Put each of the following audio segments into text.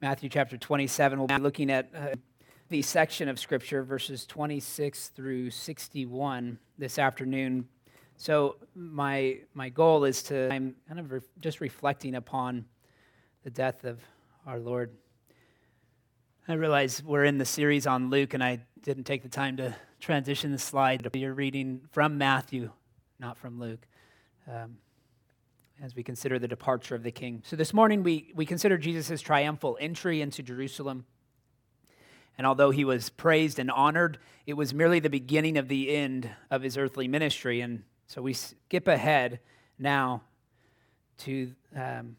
Matthew chapter 27. We'll be looking at uh, the section of Scripture, verses 26 through 61, this afternoon. So, my, my goal is to, I'm kind of re- just reflecting upon the death of our Lord. I realize we're in the series on Luke, and I didn't take the time to transition the slide. You're reading from Matthew, not from Luke. Um, as we consider the departure of the king. So this morning we, we consider Jesus' triumphal entry into Jerusalem. And although he was praised and honored, it was merely the beginning of the end of his earthly ministry. And so we skip ahead now to um,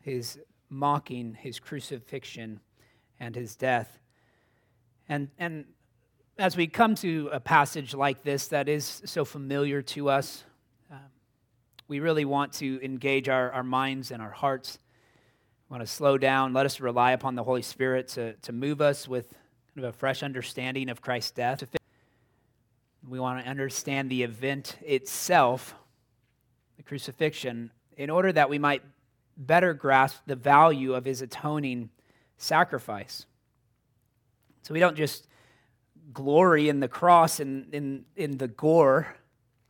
his mocking, his crucifixion, and his death. And, and as we come to a passage like this that is so familiar to us, we really want to engage our, our minds and our hearts. We want to slow down, let us rely upon the Holy Spirit to, to move us with kind of a fresh understanding of Christ's death. We want to understand the event itself, the crucifixion, in order that we might better grasp the value of his atoning sacrifice. So we don't just glory in the cross and in, in the gore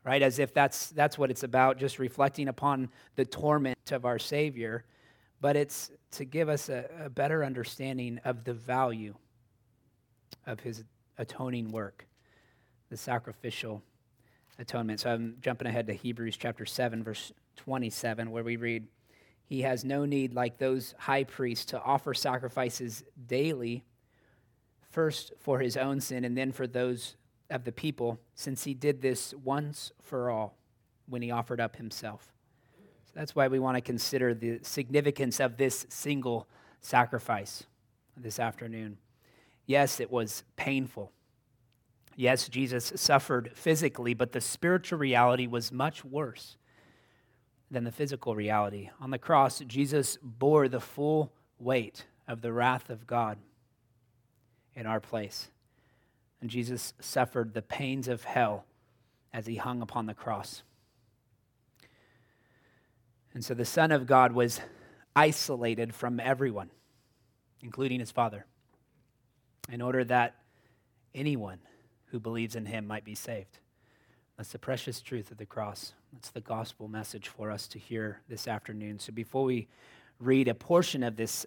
right? As if that's, that's what it's about, just reflecting upon the torment of our Savior. But it's to give us a, a better understanding of the value of his atoning work, the sacrificial atonement. So I'm jumping ahead to Hebrews chapter 7, verse 27, where we read, He has no need, like those high priests, to offer sacrifices daily, first for his own sin and then for those of the people, since he did this once for all when he offered up himself. So that's why we want to consider the significance of this single sacrifice this afternoon. Yes, it was painful. Yes, Jesus suffered physically, but the spiritual reality was much worse than the physical reality. On the cross, Jesus bore the full weight of the wrath of God in our place. And Jesus suffered the pains of hell as he hung upon the cross. And so the Son of God was isolated from everyone, including his Father, in order that anyone who believes in him might be saved. That's the precious truth of the cross. That's the gospel message for us to hear this afternoon. So before we read a portion of this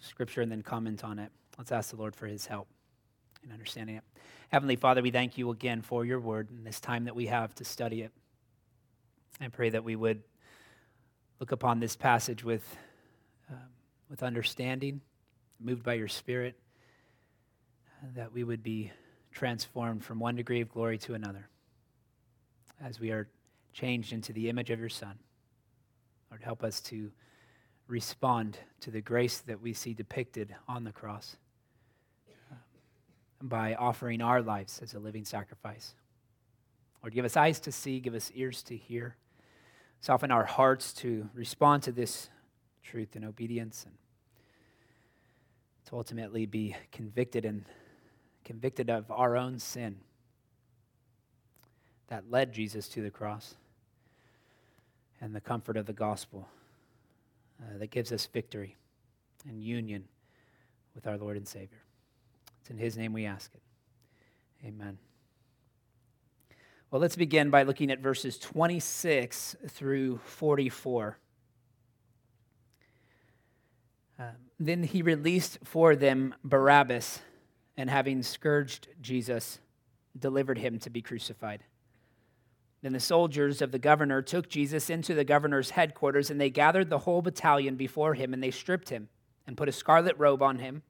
scripture and then comment on it, let's ask the Lord for his help in understanding it. Heavenly Father, we thank you again for your word and this time that we have to study it. I pray that we would look upon this passage with, um, with understanding, moved by your Spirit, that we would be transformed from one degree of glory to another as we are changed into the image of your Son. Lord, help us to respond to the grace that we see depicted on the cross by offering our lives as a living sacrifice. Lord, give us eyes to see, give us ears to hear. Soften our hearts to respond to this truth in obedience and to ultimately be convicted and convicted of our own sin that led Jesus to the cross and the comfort of the gospel uh, that gives us victory and union with our Lord and Savior. It's in His name we ask it. Amen. Well, let's begin by looking at verses 26 through 44. Uh, then he released for them Barabbas, and having scourged Jesus, delivered him to be crucified. Then the soldiers of the governor took Jesus into the governor's headquarters, and they gathered the whole battalion before him, and they stripped him and put a scarlet robe on him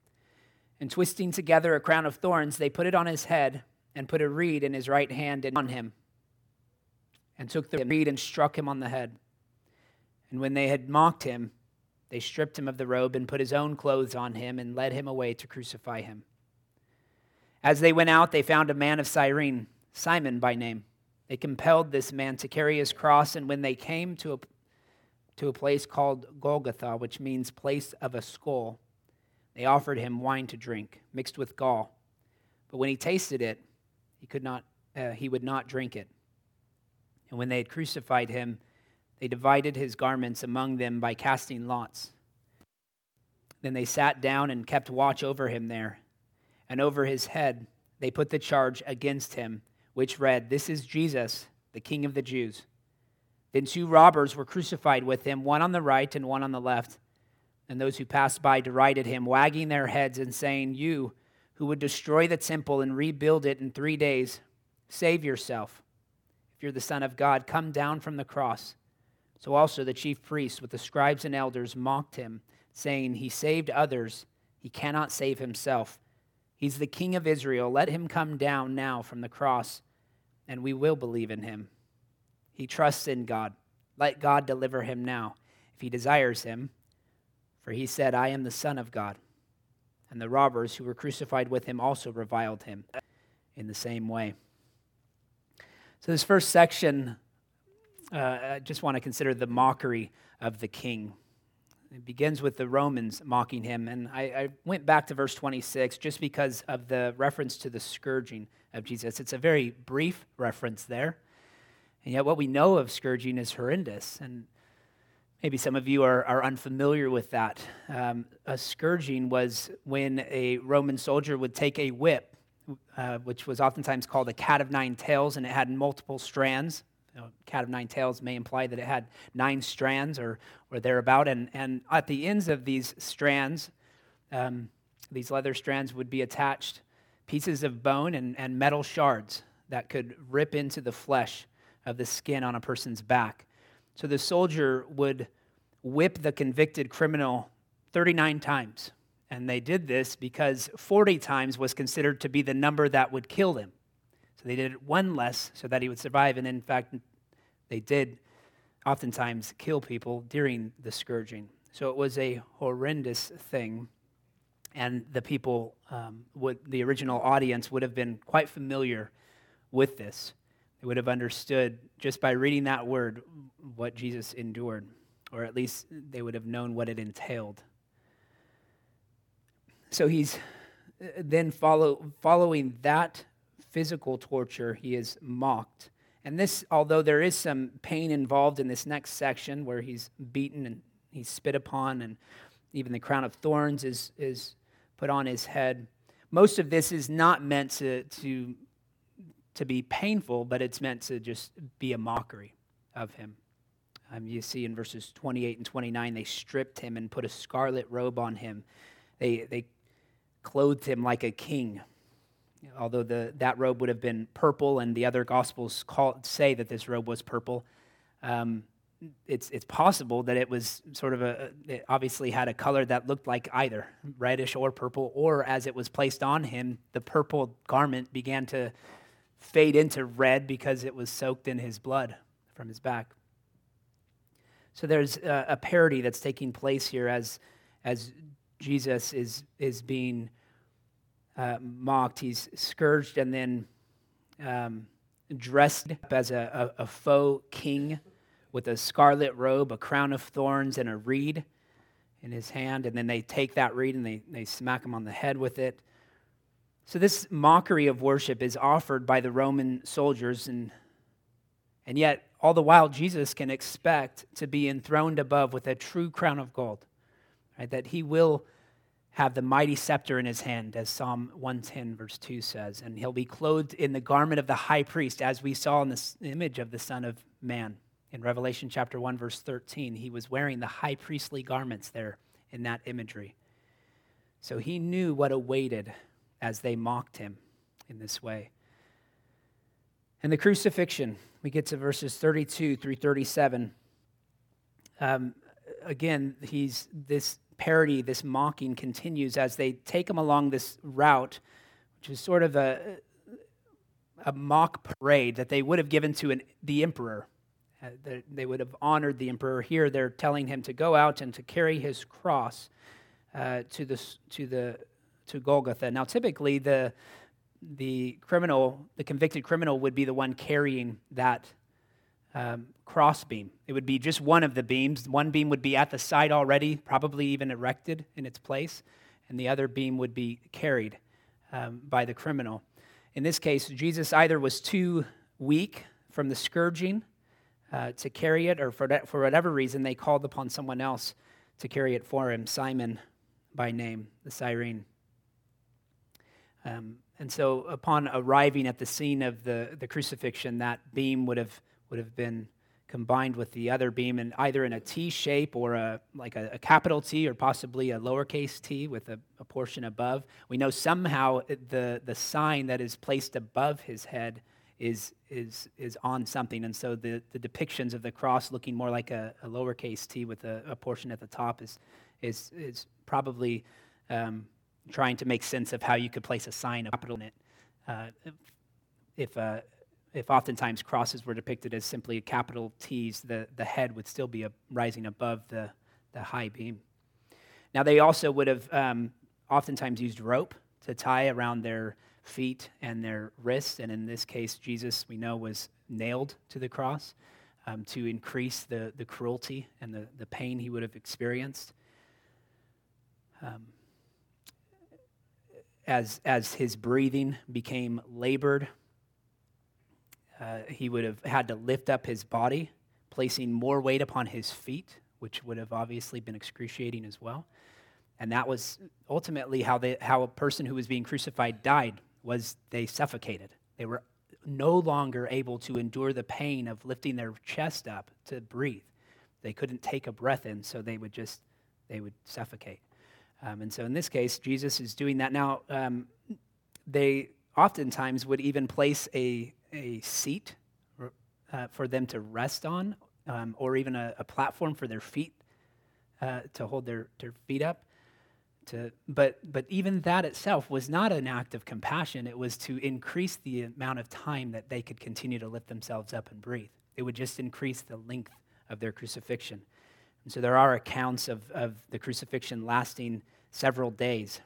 and twisting together a crown of thorns, they put it on his head and put a reed in his right hand and on him, and took the reed and struck him on the head. And when they had mocked him, they stripped him of the robe and put his own clothes on him and led him away to crucify him. As they went out, they found a man of Cyrene, Simon by name. They compelled this man to carry his cross, and when they came to a, to a place called Golgotha, which means place of a skull, they offered him wine to drink, mixed with gall. But when he tasted it, he, could not, uh, he would not drink it. And when they had crucified him, they divided his garments among them by casting lots. Then they sat down and kept watch over him there. And over his head they put the charge against him, which read, This is Jesus, the King of the Jews. Then two robbers were crucified with him, one on the right and one on the left. And those who passed by derided him, wagging their heads and saying, You who would destroy the temple and rebuild it in three days, save yourself. If you're the Son of God, come down from the cross. So also the chief priests with the scribes and elders mocked him saying, He saved others, he cannot save himself. He's the King of Israel. Let him come down now from the cross, and we will believe in him. He trusts in God. Let God deliver him now, if he desires him. For he said, I am the Son of God. And the robbers who were crucified with him also reviled him in the same way. So, this first section, uh, I just want to consider the mockery of the king. It begins with the Romans mocking him. And I, I, went back to verse 26 just because of the reference to the scourging of Jesus. It's a very brief reference there. And yet, what we know of scourging is horrendous. And maybe some of you are, are unfamiliar with that. Um, a scourging was when a Roman soldier would take a whip, uh, which was oftentimes called a cat of nine tails, and it had multiple strands you know, cat of nine tails may imply that it had nine strands or, or thereabout. And, and at the ends of these strands, um, these leather strands would be attached pieces of bone and, and metal shards that could rip into the flesh of the skin on a person's back. So the soldier would whip the convicted criminal 39 times. And they did this because 40 times was considered to be the number that would kill them. So they did it one less so that he would survive. And in fact, they did oftentimes kill people during the scourging. So it was a horrendous thing. And the people, um, would, the original audience, would have been quite familiar with this. Would have understood just by reading that word what Jesus endured, or at least they would have known what it entailed. So he's uh, then follow, following that physical torture, he is mocked. And this, although there is some pain involved in this next section where he's beaten and he's spit upon, and even the crown of thorns is, is put on his head, most of this is not meant to, to, to be painful, but it's meant to just be a mockery of him. Um, you see in verses 28 and 29, they stripped him and put a scarlet robe on him. They, they clothed him like a king although the, that robe would have been purple, and the other gospels call, say that this robe was purple. Um, it's, it's possible that it was sort of a, it obviously had a color that looked like either reddish or purple, or as it was placed on him, the purple garment began to fade into red because it was soaked in his blood from his back. So there's a, a parody that's taking place here as, as Jesus is, is being uh, mocked. He's scourged and then um, dressed up as a, a, a, faux king with a scarlet robe, a crown of thorns, and a reed in his hand. And then they take that reed and they, they smack him on the head with it. So, this mockery of worship is offered by the Roman soldiers, and, and yet, all the while, Jesus can expect to be enthroned above with a true crown of gold, right? That he will have the mighty scepter in his hand, as Psalm 110, verse 2 says. And he'll be clothed in the garment of the high priest, as we saw in this image of the Son of Man. In Revelation chapter 1, verse 13, he was wearing the high priestly garments there in that imagery. So he knew what awaited as they mocked him in this way. And the crucifixion, we get to verses 32 through 37. Um, again, he's this parody, this mocking continues as they take him along this route, which is sort of a, a mock parade that they would have given to an, the emperor. Uh, they would have honored the emperor. Here, they're telling him to go out and to carry his cross uh, to the to the to Golgotha. Now, typically, the the criminal, the convicted criminal, would be the one carrying that um, cross beam. It would be just one of the beams. One beam would be at the site already, probably even erected in its place, and the other beam would be carried um, by the criminal. In this case, Jesus either was too weak from the scourging uh, to carry it, or for, for whatever reason, they called upon someone else to carry it for him. Simon by name, the Cyrene. Um, and so, upon arriving at the scene of the, the crucifixion, that beam would have, would have been combined with the other beam, and either in a T shape or a, like a, a capital T or possibly a lowercase t with a, a portion above. We know somehow the, the sign that is placed above his head is, is, is on something. And so the, the depictions of the cross looking more like a, a lowercase t with a, a, portion at the top is, is, is probably um, trying to make sense of how you could place a sign, a capital in it. Uh, if, uh, if oftentimes crosses were depicted as simply capital T's, the, the head would still be rising above the, the high beam. Now, they also would have um, oftentimes used rope to tie around their feet and their wrists. And in this case, Jesus, we know, was nailed to the cross um, to increase the, the cruelty and the, the pain he would have experienced. Um, as, as his breathing became labored, uh, he would have had to lift up his body, placing more weight upon his feet, which would have obviously been excruciating as well. And that was ultimately how, they, how a person who was being crucified died, was they suffocated. They were no longer able to endure the pain of lifting their chest up to breathe. They couldn't take a breath in, so they would just, they would suffocate. Um, and so in this case, Jesus is doing that. Now, um, they oftentimes would even place a, a seat uh, for them to rest on, um, or even a, a, platform for their feet uh, to hold their, their feet up. To, but, but even that itself was not an act of compassion. It was to increase the amount of time that they could continue to lift themselves up and breathe. It would just increase the length of their crucifixion. And so there are accounts of, of the crucifixion lasting several days.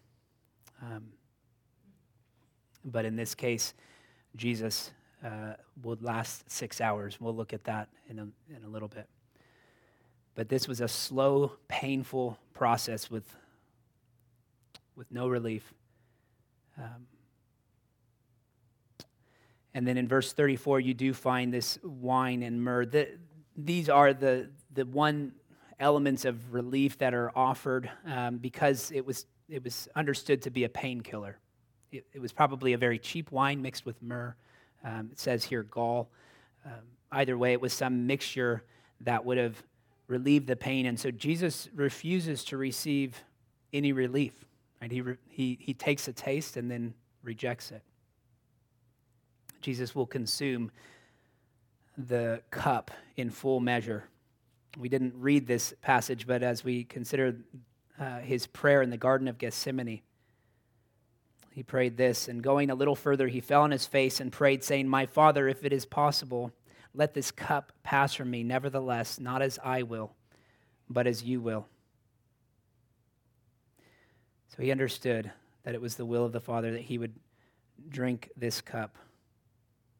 Um, but in this case, Jesus uh, would last six hours. We'll look at that in a, in a little bit. But this was a slow, painful process with, with no relief. Um, and then in verse 34, you do find this wine and myrrh. The, these are the, the one elements of relief that are offered um, because it was, it was understood to be a painkiller. It, it, was probably a very cheap wine mixed with myrrh. Um, it says here gall. Um, either way, it was some mixture that would have relieved the pain. And so Jesus refuses to receive any relief. Right? He, re- he, he takes a taste and then rejects it. Jesus will consume the cup in full measure we didn't read this passage, but as we consider uh, his prayer in the Garden of Gethsemane, he prayed this. And going a little further, he fell on his face and prayed, saying, My Father, if it is possible, let this cup pass from me. Nevertheless, not as I will, but as you will. So he understood that it was the will of the Father that he would drink this cup.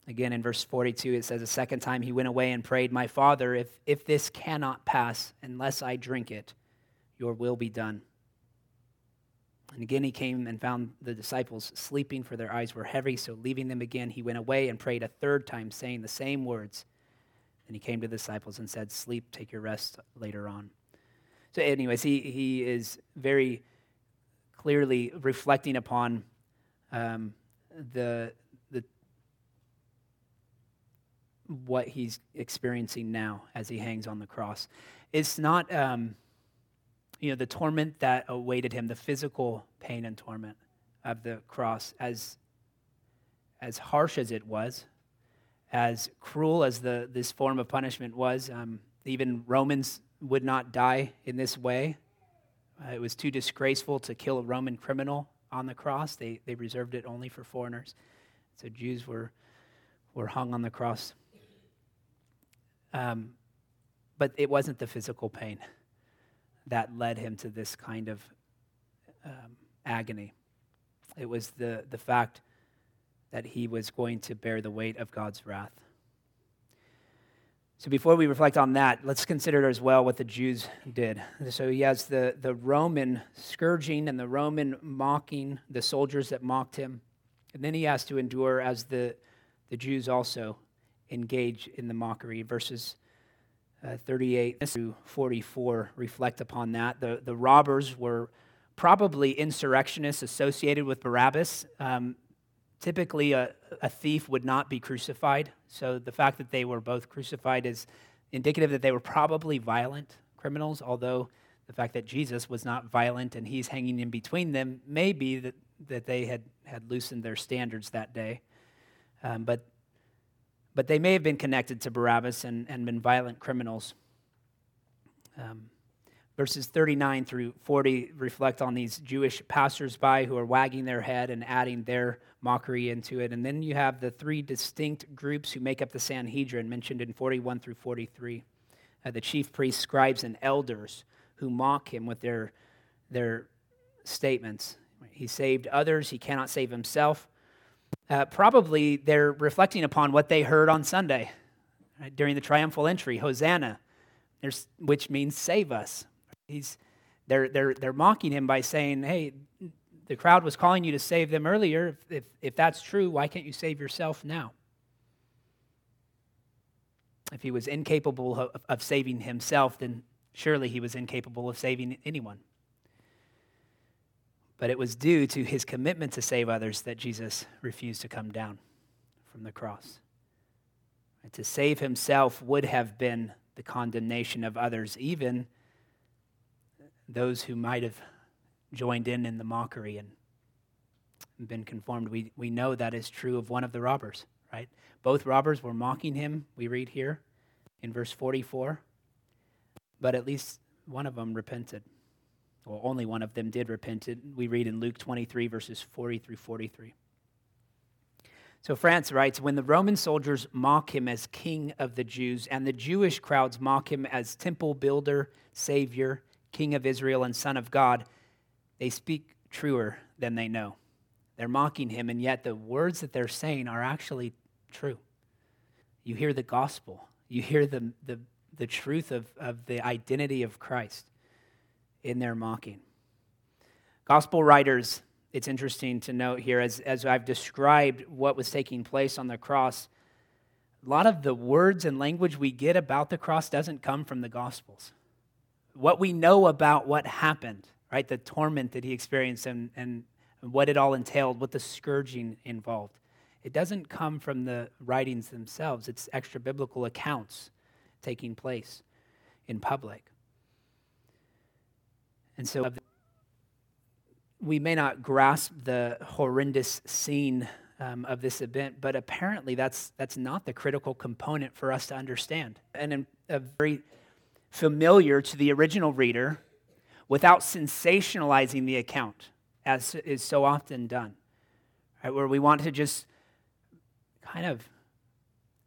Again, in verse 42, it says, A second time he went away and prayed, My father, if, if this cannot pass unless I drink it, your will be done. And again he came and found the disciples sleeping, for their eyes were heavy. So leaving them again, he went away and prayed a third time, saying the same words. And he came to the disciples and said, Sleep, take your rest later on. So, anyways, he, he is very clearly reflecting upon um, the, what he's experiencing now as he hangs on the cross. It's not, um, you know, the torment that awaited him, the physical pain and torment of the cross, as, as harsh as it was, as cruel as the, this form of punishment was. Um, even Romans would not die in this way. Uh, it was too disgraceful to kill a Roman criminal on the cross. They, they reserved it only for foreigners. So Jews were, were hung on the cross. Um, but it wasn't the physical pain that led him to this kind of um, agony. It was the, the fact that he was going to bear the weight of God's wrath. So before we reflect on that, let's consider as well what the Jews did. So he has the, the Roman scourging and the Roman mocking, the soldiers that mocked him. And then he has to endure as the, the Jews also engage in the mockery. Verses uh, 38 through 44 reflect upon that. The, the robbers were probably insurrectionists associated with Barabbas. Um, typically, a, a thief would not be crucified. So the fact that they were both crucified is indicative that they were probably violent criminals, although the fact that Jesus was not violent and he's hanging in between them may be that, that they had, had loosened their standards that day. Um, but, but they may have been connected to Barabbas and, and been violent criminals. Um, verses 39 through 40 reflect on these Jewish passersby who are wagging their head and adding their mockery into it. And then you have the three distinct groups who make up the Sanhedrin mentioned in 41 through 43. Uh, the chief priests, scribes, and elders who mock him with their, their statements. He saved others, he cannot save himself. Uh, probably they're reflecting upon what they heard on Sunday right, during the triumphal entry Hosanna, which means save us. He's, they're, they're, they're mocking him by saying, hey, the crowd was calling you to save them earlier. If, if, if that's true, why can't you save yourself now? If he was incapable of, of saving himself, then surely he was incapable of saving anyone. But it was due to his commitment to save others that Jesus refused to come down from the cross. And to save himself would have been the condemnation of others, even those who might have joined in in the mockery and been conformed. We, we know that is true of one of the robbers, right? Both robbers were mocking him, we read here in verse 44, but at least one of them repented. Well, only one of them did repent. We read in Luke 23, verses 40 through 43. So France writes When the Roman soldiers mock him as king of the Jews, and the Jewish crowds mock him as temple builder, savior, king of Israel, and son of God, they speak truer than they know. They're mocking him, and yet the words that they're saying are actually true. You hear the gospel, you hear the, the, the truth of, of the identity of Christ in their mocking. Gospel writers, it's interesting to note here, as, as I've described what was taking place on the cross, a lot of the words and language we get about the cross doesn't come from the Gospels what we know about what happened, right? The torment that he experienced and, and what it all entailed, what the scourging involved. It doesn't come from the writings themselves, it's extra biblical accounts taking place in public. And so we may not grasp the horrendous scene um, of this event, but apparently that's, that's not the critical component for us to understand. And in a very familiar to the original reader without sensationalizing the account, as is so often done, right? where we want to just kind of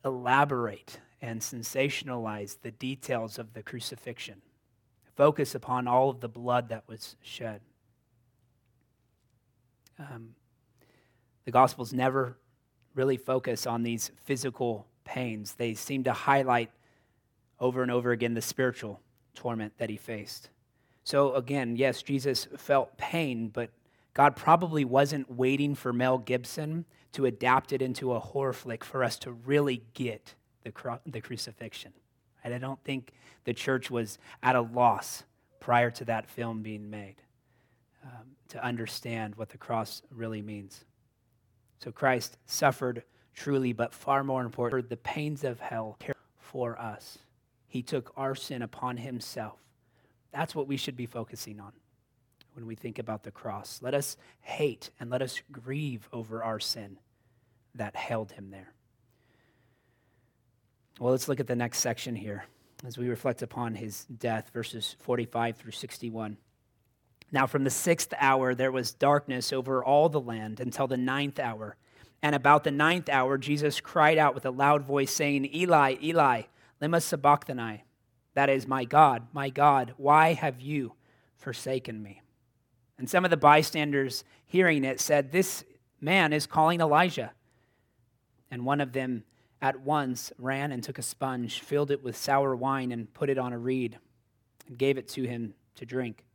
elaborate and sensationalize the details of the crucifixion, focus upon all of the blood that was shed. Um, the Gospels never really focus on these physical pains, they seem to highlight over and over again the spiritual torment that he faced. So, again, yes, Jesus felt pain, but God probably wasn't waiting for Mel Gibson to adapt it into a horror flick for us to really get the, cru- the crucifixion. And I don't think the church was at a loss prior to that film being made um, to understand what the cross really means. So Christ suffered truly, but far more important, the pains of hell for us. He took our sin upon himself. That's what we should be focusing on when we think about the cross. Let us hate and let us grieve over our sin that held him there. Well, let's look at the next section here as we reflect upon his death, verses 45 through 61. Now, from the sixth hour, there was darkness over all the land until the ninth hour. And about the ninth hour, Jesus cried out with a loud voice, saying, Eli, Eli, Lema sabachthani. That is, my God, my God, why have you forsaken me? And some of the bystanders hearing it said, This man is calling Elijah. And one of them at once ran and took a sponge, filled it with sour wine, and put it on a reed, and gave it to him to drink.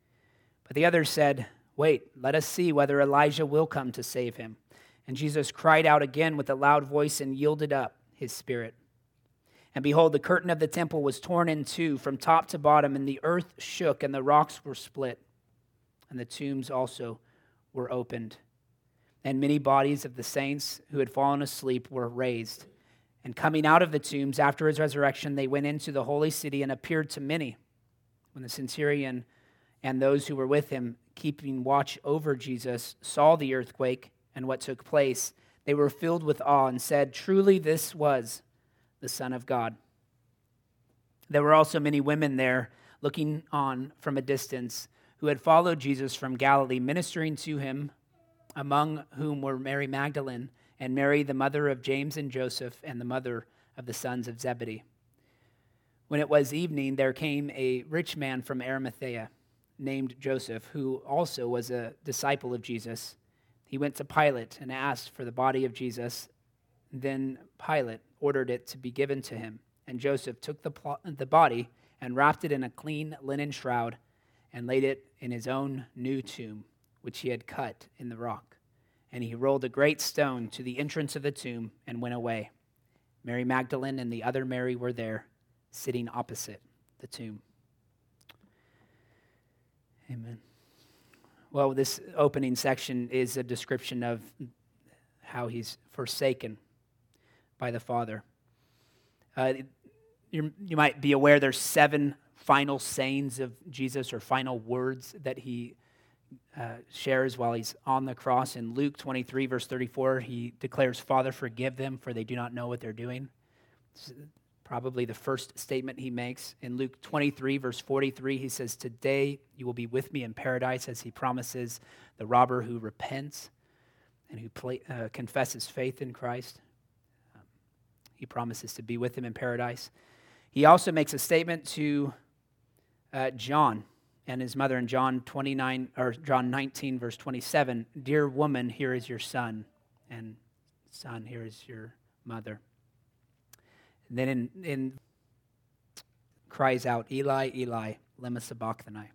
But the others said, Wait, let us see whether Elijah will come to save him. And Jesus cried out again with a loud voice and yielded up his spirit. And behold, the curtain of the temple was torn in two from top to bottom, and the earth shook, and the rocks were split. and the tombs also were opened. And many bodies of the saints who had fallen asleep were raised. And coming out of the tombs after his resurrection, they went into the holy city and appeared to many. When the centurion and those who were with him, keeping watch over Jesus, saw the earthquake and what took place, they were filled with awe and said, Truly, this was the Son of God. There were also many women there looking on from a distance who had followed Jesus from Galilee, ministering to him, among whom were Mary Magdalene and Mary, the mother of James and Joseph, and the mother of the sons of Zebedee. When it was evening, there came a rich man from Arimathea named Joseph, who also was a disciple of Jesus. He went to Pilate and asked for the body of Jesus. Then Pilate ordered it to be given to him. And Joseph took the, pl- the body and wrapped it in a clean linen shroud and laid it in his own new tomb, which he had cut in the rock. And he rolled a great stone to the entrance of the tomb and went away. Mary Magdalene and the other Mary were there, sitting opposite the tomb. Amen. Well, this opening section is a description of how he's forsaken by the Father. Uh, you might be aware there's seven final sayings of Jesus or final words that he uh, shares while he's on the cross. In Luke 23, verse 34, he declares, Father, forgive them, for they do not know what they're doing. It's probably the first statement he makes. In Luke 23, verse 43, he says, Today you will be with me in paradise, as he promises the robber who repents and who play, uh, confesses faith in Christ. Um, he promises to be with him in paradise. He also makes a statement to uh, John and his mother in John 29 or John 19 verse 27, "Dear woman, here is your son, and son, here is your mother." And then in, in cries out, "Eli, Eli, lema sabachthani."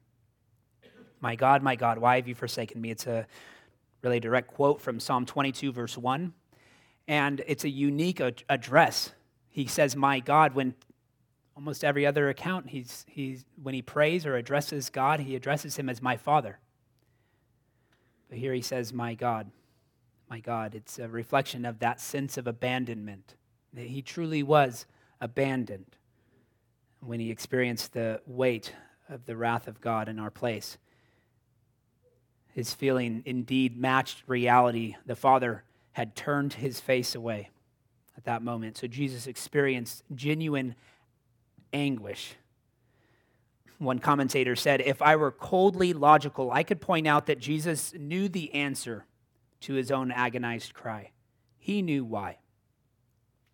My God, my God, why have you forsaken me? It's a really direct quote from Psalm 22 verse 1, and it's a unique ad- address. He says, "My God," when almost every other account, he's, he's, when he prays or addresses God, he addresses him as my Father. But here he says, My God, my God. It's a reflection of that sense of abandonment. That he truly was abandoned when he experienced the weight of the wrath of God in our place. His feeling indeed matched reality. The Father had turned his face away at that moment. So Jesus experienced genuine anguish. One commentator said, If I were coldly logical, I could point out that Jesus knew the answer to his own agonized cry. He knew why.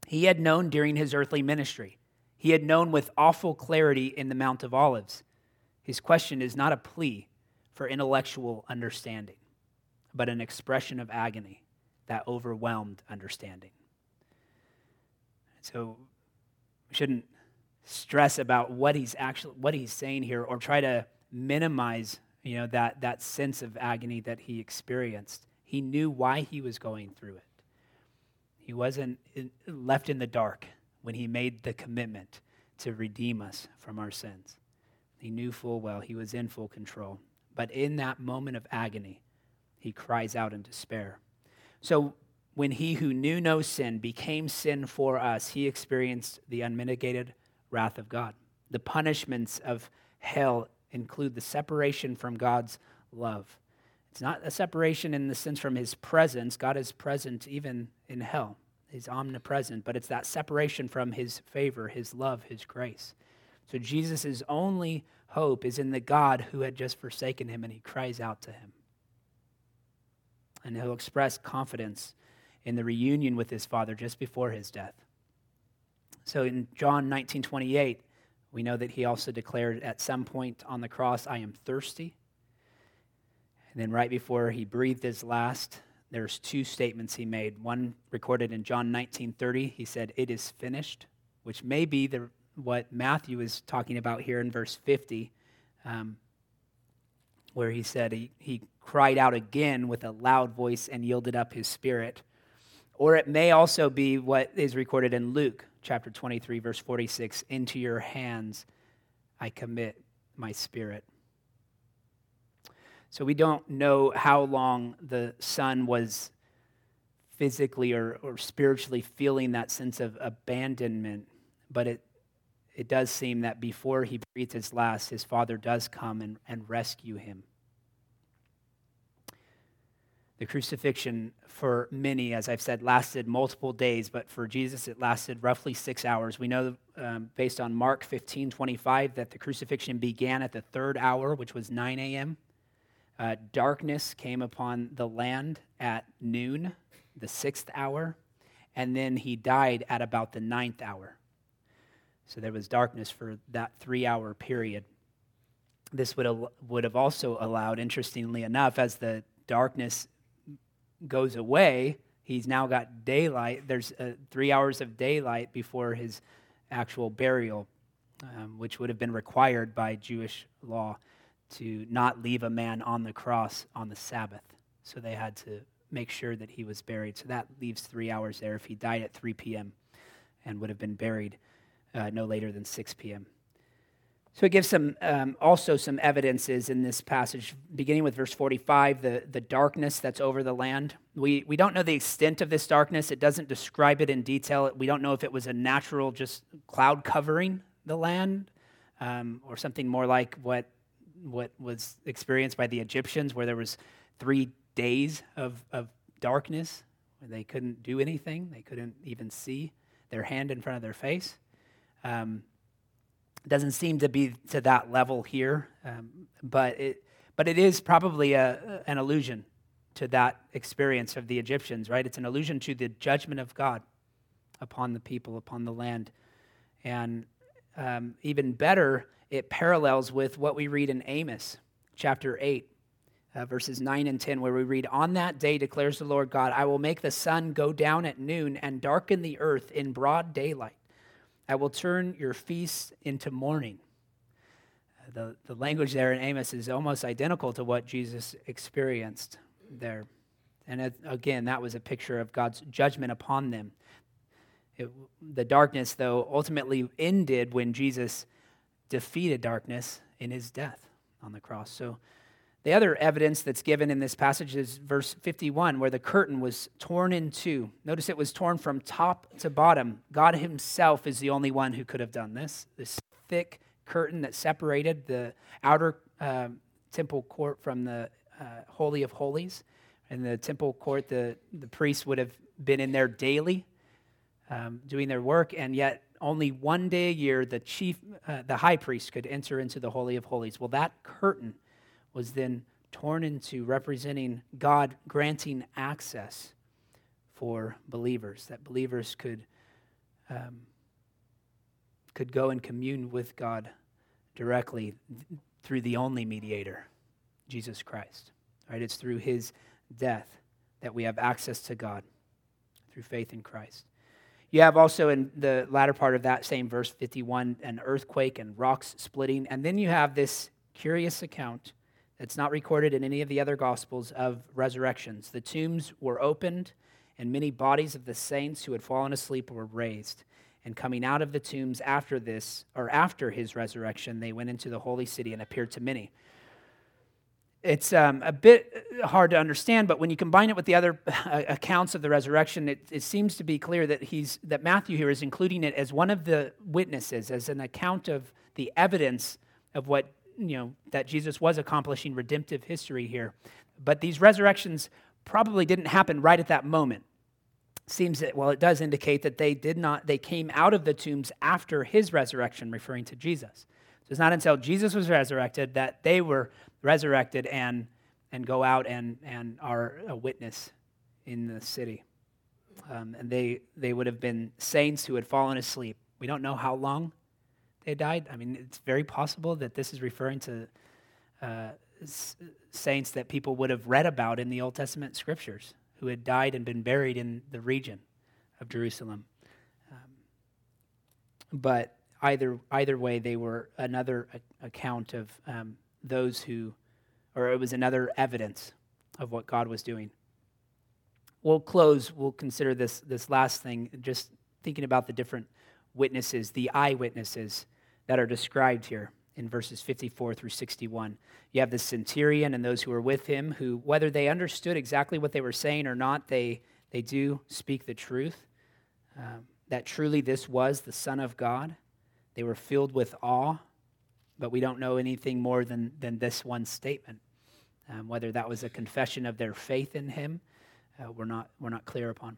He had known during his earthly ministry. He had known with awful clarity in the Mount of Olives. His question is not a plea for intellectual understanding, but an expression of agony that overwhelmed understanding. So we shouldn't stress about what he's actually what he's saying here or try to minimize you know that that sense of agony that he experienced. He knew why he was going through it. He wasn't left in the dark when he made the commitment to redeem us from our sins. He knew full well he was in full control. But in that moment of agony he cries out in despair. So when he who knew no sin became sin for us he experienced the unmitigated wrath of God. The punishments of hell include the separation from God's love. It's not a separation in the sense from his presence. God is present even in hell, he's omnipresent, but it's that separation from his favor, his love, his grace. So Jesus' only hope is in the God who had just forsaken him, and he cries out to him. And he'll express confidence in the reunion with his Father just before his death. So in John 19 28, we know that he also declared at some point on the cross, I am thirsty. And then right before he breathed his last, there's two statements he made. One recorded in John 19:30, he said, "It is finished," which may be the, what Matthew is talking about here in verse 50, um, where he said he, he cried out again with a loud voice and yielded up his spirit. Or it may also be what is recorded in Luke chapter 23, verse 46 Into your hands I commit my spirit. So we don't know how long the son was physically or, or spiritually feeling that sense of abandonment, but it, it does seem that before he breathes his last, his father does come and, and rescue him. The crucifixion for many, as I've said, lasted multiple days, but for Jesus it lasted roughly six hours. We know, um, based on Mark 15 25, that the crucifixion began at the third hour, which was 9 a.m. Uh, darkness came upon the land at noon, the sixth hour, and then he died at about the ninth hour. So there was darkness for that three hour period. This would, al- would have also allowed, interestingly enough, as the darkness goes away, he's now got daylight. There's uh, three hours of daylight before his actual burial, um, which would have been required by Jewish law to not leave a man on the cross on the Sabbath. So they had to make sure that he was buried. So that leaves three hours there if he died at 3 p.m. and would have been buried uh, no later than 6 p.m. So it gives some um, also some evidences in this passage, beginning with verse 45, the, the darkness that's over the land. We, we don't know the extent of this darkness. It doesn't describe it in detail. We don't know if it was a natural just cloud covering the land um, or something more like what, what was experienced by the Egyptians, where there was three days of, of darkness where they couldn't do anything. They couldn't even see their hand in front of their face. Um, doesn't seem to be to that level here, um, but it but it is probably a, an allusion to that experience of the Egyptians, right? It's an allusion to the judgment of God upon the people, upon the land, and um, even better, it parallels with what we read in Amos chapter eight. Uh, verses 9 and 10, where we read, On that day declares the Lord God, I will make the sun go down at noon and darken the earth in broad daylight. I will turn your feasts into mourning. The, the language there in Amos is almost identical to what Jesus experienced there. And it, again, that was a picture of God's judgment upon them. It, the darkness, though, ultimately ended when Jesus defeated darkness in his death on the cross. So, the other evidence that's given in this passage is verse 51, where the curtain was torn in two. Notice it was torn from top to bottom. God Himself is the only one who could have done this. This thick curtain that separated the outer uh, temple court from the uh, Holy of Holies. In the temple court, the, the priests would have been in there daily um, doing their work, and yet only one day a year the chief, uh, the high priest could enter into the Holy of Holies. Well, that curtain was then torn in two, representing God granting access for believers, that believers could, um, could go and commune with God directly through the only mediator, Jesus Christ. Right? It's through his death that we have access to God through faith in Christ. You have also in the latter part of that same verse 51 an earthquake and rocks splitting. And then you have this curious account it's not recorded in any of the other Gospels of resurrections. The tombs were opened, and many bodies of the saints who had fallen asleep were raised. And coming out of the tombs after this, or after his resurrection, they went into the holy city and appeared to many. It's um, a bit hard to understand, but when you combine it with the other accounts of the resurrection, it, it seems to be clear that he's that Matthew here is including it as one of the witnesses, as an account of the evidence of what you know, that Jesus was accomplishing redemptive history here. But these resurrections probably didn't happen right at that moment. Seems that, well, it does indicate that they did not, they came out of the tombs after his resurrection, referring to Jesus. So it's not until Jesus was resurrected that they were resurrected and, and go out and, and are a witness in the city. Um, and they, they would have been saints who had fallen asleep. We don't know how long they died? I mean, it's very possible that this is referring to uh, s- saints that people would have read about in the Old Testament scriptures who had died and been buried in the region of Jerusalem. Um, but either, either way, they were another account of um, those who, or it was another evidence of what God was doing. We'll close, we'll consider this, this last thing, just thinking about the different witnesses, the eyewitnesses that are described here. in verses 54 through 61. You have the centurion and those who were with him, who, whether they understood exactly what they were saying or not, they, they do speak the truth um, that truly this was the Son of God. They were filled with awe, but we don't know anything more than, than this one statement. Um, whether that was a confession of their faith in him, uh, we're, not, we're not clear upon.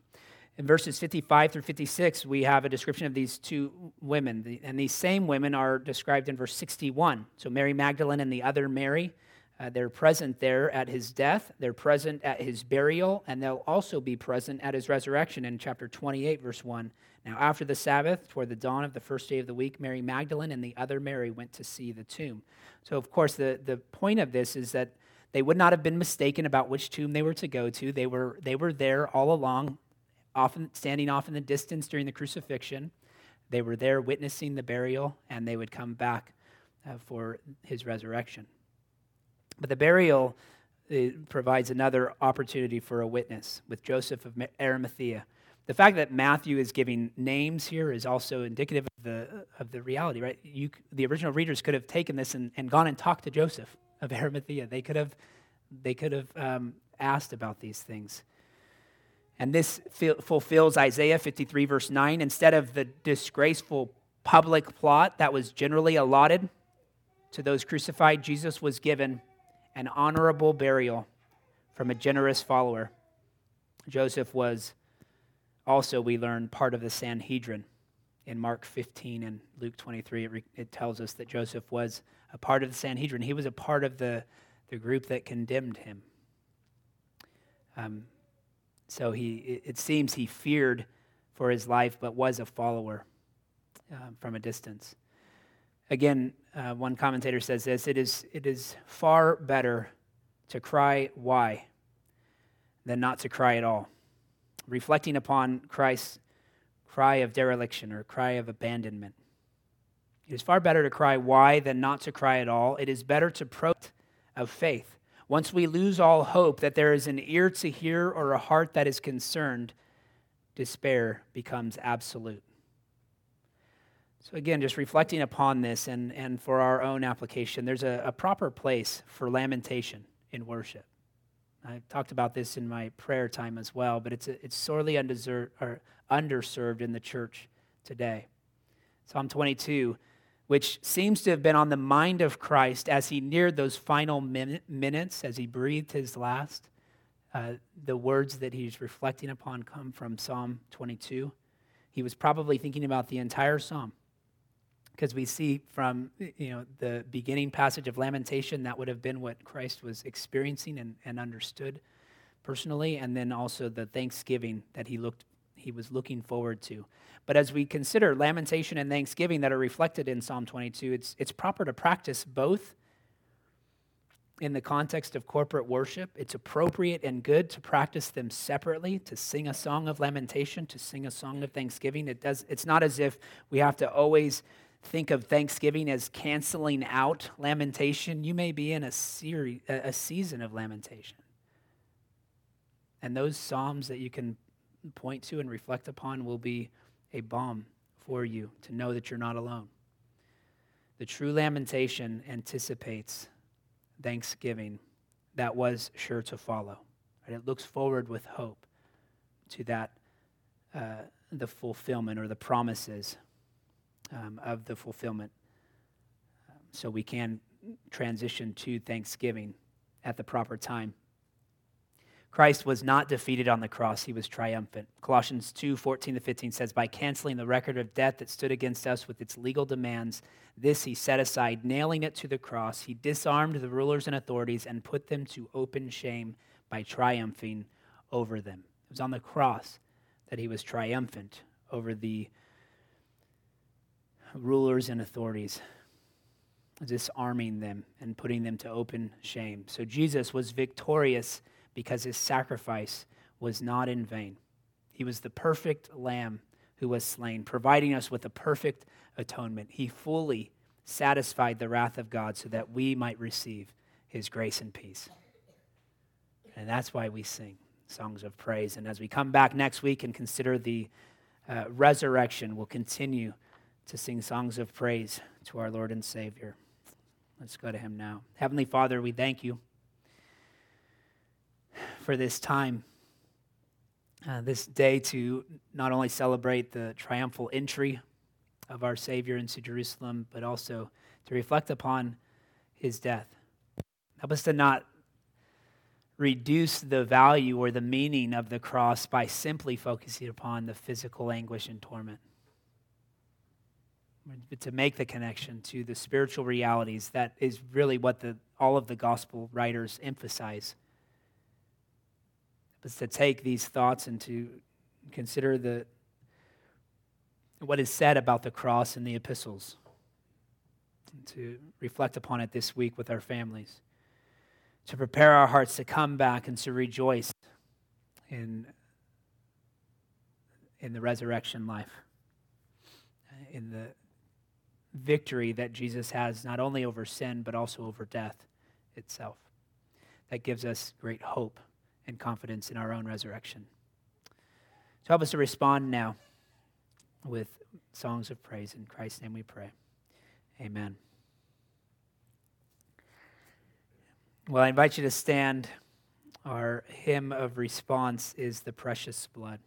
In verses 55 through 56, we have a description of these two women. And these same women are described in verse 61. So Mary Magdalene and the other Mary, uh, they're present there at his death, they're present at his burial, and they'll also be present at his resurrection in chapter 28, verse 1. Now, after the Sabbath, toward the dawn of the first day of the week, Mary Magdalene and the other Mary went to see the tomb. So, of course, the, the point of this is that they would not have been mistaken about which tomb they were to go to. They were, they were there all along often standing off in the distance during the crucifixion. They were there witnessing the burial, and they would come back uh, for his resurrection. But the burial provides another opportunity for a witness with Joseph of Arimathea. The fact that Matthew is giving names here is also indicative of the, of the reality, right? You, the original readers could have taken this and, and gone and talked to Joseph of Arimathea. They could have, they could have um, asked about these things. And this fulfills Isaiah 53, verse 9. Instead of the disgraceful public plot that was generally allotted to those crucified, Jesus was given an honorable burial from a generous follower. Joseph was also, we learn, part of the Sanhedrin. In Mark 15 and Luke 23, it, re- it tells us that Joseph was a part of the Sanhedrin. He was a part of the, the group that condemned him. Um, so he, it seems he feared for his life, but was a follower uh, from a distance. Again, uh, one commentator says this it is, it is far better to cry, why, than not to cry at all. Reflecting upon Christ's cry of dereliction or cry of abandonment. It is far better to cry, why, than not to cry at all. It is better to protest of faith once we lose all hope that there is an ear to hear or a heart that is concerned, despair becomes absolute. So, again, just reflecting upon this and, and for our own application, there's a, a proper place for lamentation in worship. I talked about this in my prayer time as well, but it's, a, it's sorely undeserved, or underserved in the church today. Psalm 22 which seems to have been on the mind of Christ as he neared those final min- minutes, as he breathed his last. Uh, the words that he's reflecting upon come from Psalm 22. He was probably thinking about the entire psalm because we see from you know the beginning passage of lamentation that would have been what christ was experiencing and, and understood personally and then also the thanksgiving that he looked he was looking forward to. But as we consider lamentation and thanksgiving that are reflected in Psalm 22, it's, it's proper to practice both in the context of corporate worship. It's appropriate and good to practice them separately, to sing a song of lamentation, to sing a song of thanksgiving. It does, it's not as if we have to always think of thanksgiving as canceling out lamentation. You may be in a, series, a season of lamentation. And those psalms that you can point to and reflect upon will be a balm for you to know that you're not alone. The true lamentation anticipates thanksgiving that was sure to follow. Right? It looks forward with hope to that, uh, the fulfillment or the promises um, of the fulfillment. Um, so we can transition to thanksgiving at the proper time. Christ was not defeated on the cross, he was triumphant. Colossians 2 14 to 15 says, By canceling the record of debt that stood against us with its legal demands, this he set aside, nailing it to the cross. He disarmed the rulers and authorities and put them to open shame by triumphing over them. It was on the cross that he was triumphant over the rulers and authorities, disarming them and putting them to open shame. So Jesus was victorious because his sacrifice was not in vain. He was the perfect lamb who was slain, providing us with a perfect atonement. He fully satisfied the wrath of God so that we might receive his grace and peace. And that's why we sing songs of praise. And as we come back next week and consider the uh, resurrection, we'll continue to sing songs of praise to our Lord and Savior. Let's go to him now. Heavenly Father, we thank you for this time, uh, this day to not only celebrate the triumphal entry of our Savior into Jerusalem, but also to reflect upon his death. Help us to not reduce the value or the meaning of the cross by simply focusing upon the physical anguish and torment. But to make the connection to the spiritual realities, that is really what the, all of the gospel writers emphasize. But to take these thoughts and to consider the, what is said about the cross in the epistles, to reflect upon it this week with our families to prepare our hearts to come back and to rejoice in, in the resurrection life, in the victory that Jesus has not only over sin, but also over death itself. That gives us great hope and confidence in our own resurrection. So help us to respond now with songs of praise. In Christ's name we pray. Amen. Well, I invite you to stand. Our hymn of response is the precious blood.